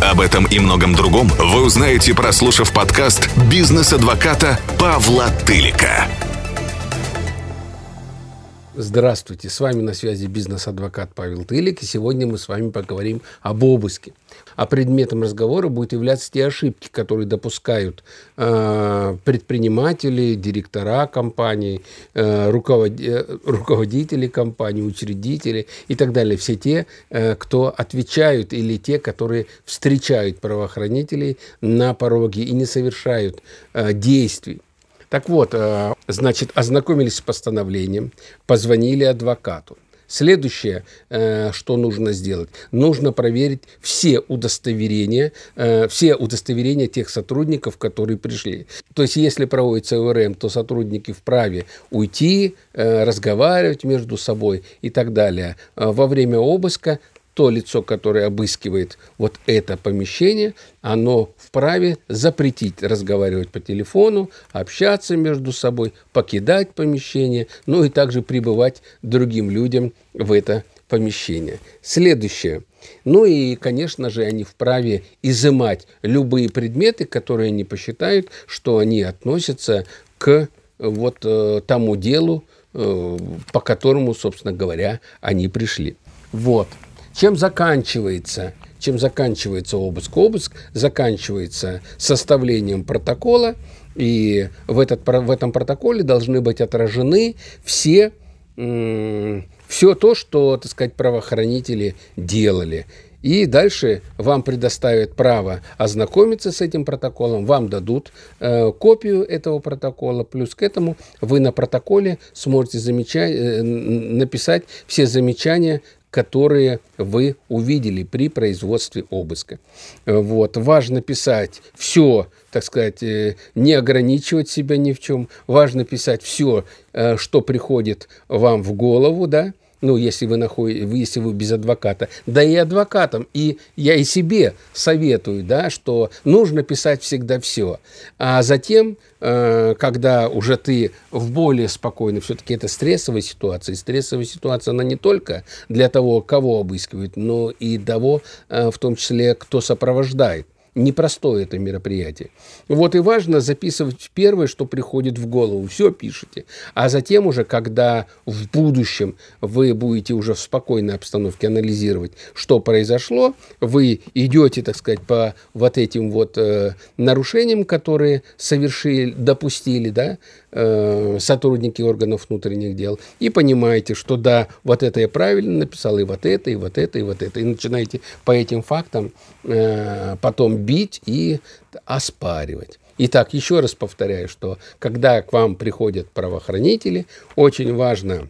Об этом и многом другом вы узнаете, прослушав подкаст «Бизнес-адвоката» Павла Тылика. Здравствуйте, с вами на связи бизнес-адвокат Павел Тылик, и сегодня мы с вами поговорим об обыске. А предметом разговора будут являться те ошибки, которые допускают э, предприниматели, директора компаний, э, руковод... Руководители компаний, учредители и так далее. Все те, э, кто отвечают или те, которые встречают правоохранителей на пороге и не совершают э, действий. Так вот, э, значит, ознакомились с постановлением, позвонили адвокату. Следующее, э, что нужно сделать, нужно проверить все удостоверения, э, все удостоверения тех сотрудников, которые пришли. То есть, если проводится ОРМ, то сотрудники вправе уйти, разговаривать между собой и так далее. Во время обыска то лицо, которое обыскивает вот это помещение, оно вправе запретить разговаривать по телефону, общаться между собой, покидать помещение, ну и также прибывать другим людям в это помещение. Следующее. Ну и, конечно же, они вправе изымать любые предметы, которые они посчитают, что они относятся к вот э, тому делу, э, по которому, собственно говоря, они пришли. Вот. Чем заканчивается, чем заканчивается обыск? Обыск заканчивается составлением протокола, и в, этот, в этом протоколе должны быть отражены все, все то, что, так сказать, правоохранители делали. И дальше вам предоставят право ознакомиться с этим протоколом, вам дадут э, копию этого протокола, плюс к этому вы на протоколе сможете замечать, э, написать все замечания, которые вы увидели при производстве обыска. Вот. Важно писать все, так сказать, э, не ограничивать себя ни в чем. Важно писать все, э, что приходит вам в голову, да, ну, если вы, находите, если вы без адвоката, да и адвокатам. И я и себе советую, да, что нужно писать всегда все. А затем, э, когда уже ты в более спокойной, все-таки это стрессовая ситуация, и стрессовая ситуация, она не только для того, кого обыскивают, но и того, э, в том числе, кто сопровождает непростое это мероприятие. Вот и важно записывать первое, что приходит в голову. Все пишите. А затем уже, когда в будущем вы будете уже в спокойной обстановке анализировать, что произошло, вы идете, так сказать, по вот этим вот э, нарушениям, которые совершили, допустили, да, э, сотрудники органов внутренних дел, и понимаете, что да, вот это я правильно написал, и вот это, и вот это, и вот это. И начинаете по этим фактам э, потом бить и оспаривать. Итак, еще раз повторяю, что когда к вам приходят правоохранители, очень важно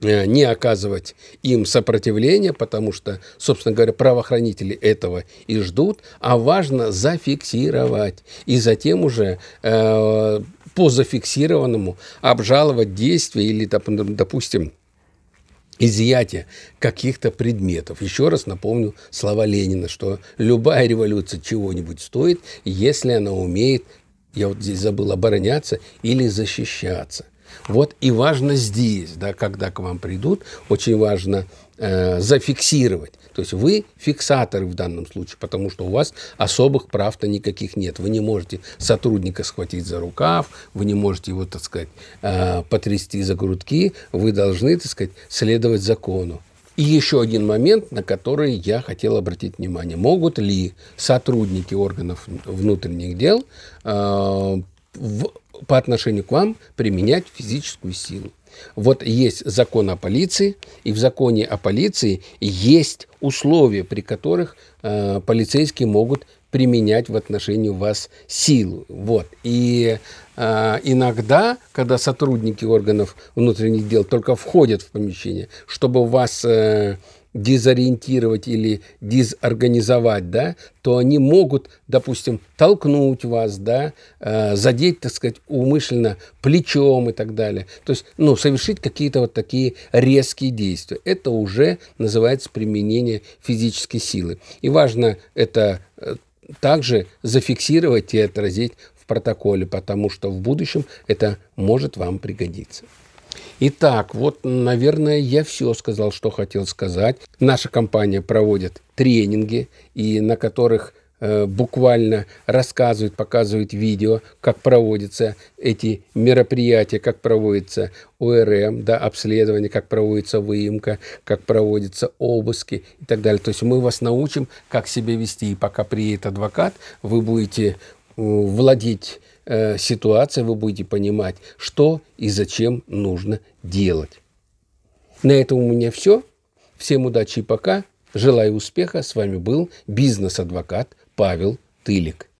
э, не оказывать им сопротивления, потому что, собственно говоря, правоохранители этого и ждут, а важно зафиксировать и затем уже э, по зафиксированному обжаловать действия или, допустим, изъятие каких-то предметов. Еще раз напомню слова Ленина, что любая революция чего-нибудь стоит, если она умеет, я вот здесь забыл, обороняться или защищаться. Вот и важно здесь, да, когда к вам придут, очень важно э, зафиксировать. То есть вы фиксаторы в данном случае, потому что у вас особых прав-то никаких нет. Вы не можете сотрудника схватить за рукав, вы не можете его, так сказать, э, потрясти за грудки, вы должны, так сказать, следовать закону. И еще один момент, на который я хотел обратить внимание. Могут ли сотрудники органов внутренних дел э, в, по отношению к вам применять физическую силу? Вот есть закон о полиции, и в законе о полиции есть условия, при которых э, полицейские могут применять в отношении вас силу. Вот. И э, иногда, когда сотрудники органов внутренних дел только входят в помещение, чтобы вас э, дезориентировать или дезорганизовать, да, то они могут, допустим, толкнуть вас, да, э, задеть, так сказать, умышленно плечом и так далее. То есть, ну, совершить какие-то вот такие резкие действия. Это уже называется применение физической силы. И важно это э, также зафиксировать и отразить в протоколе, потому что в будущем это может вам пригодиться. Итак, вот, наверное, я все сказал, что хотел сказать. Наша компания проводит тренинги, и на которых э, буквально рассказывают, показывают видео, как проводятся эти мероприятия, как проводится ОРМ, да, обследование, как проводится выемка, как проводятся обыски и так далее. То есть мы вас научим, как себя вести. И пока приедет адвокат, вы будете э, владеть э, ситуацией, вы будете понимать, что и зачем нужно делать. На этом у меня все. Всем удачи и пока. Желаю успеха. С вами был бизнес-адвокат Павел Тылик.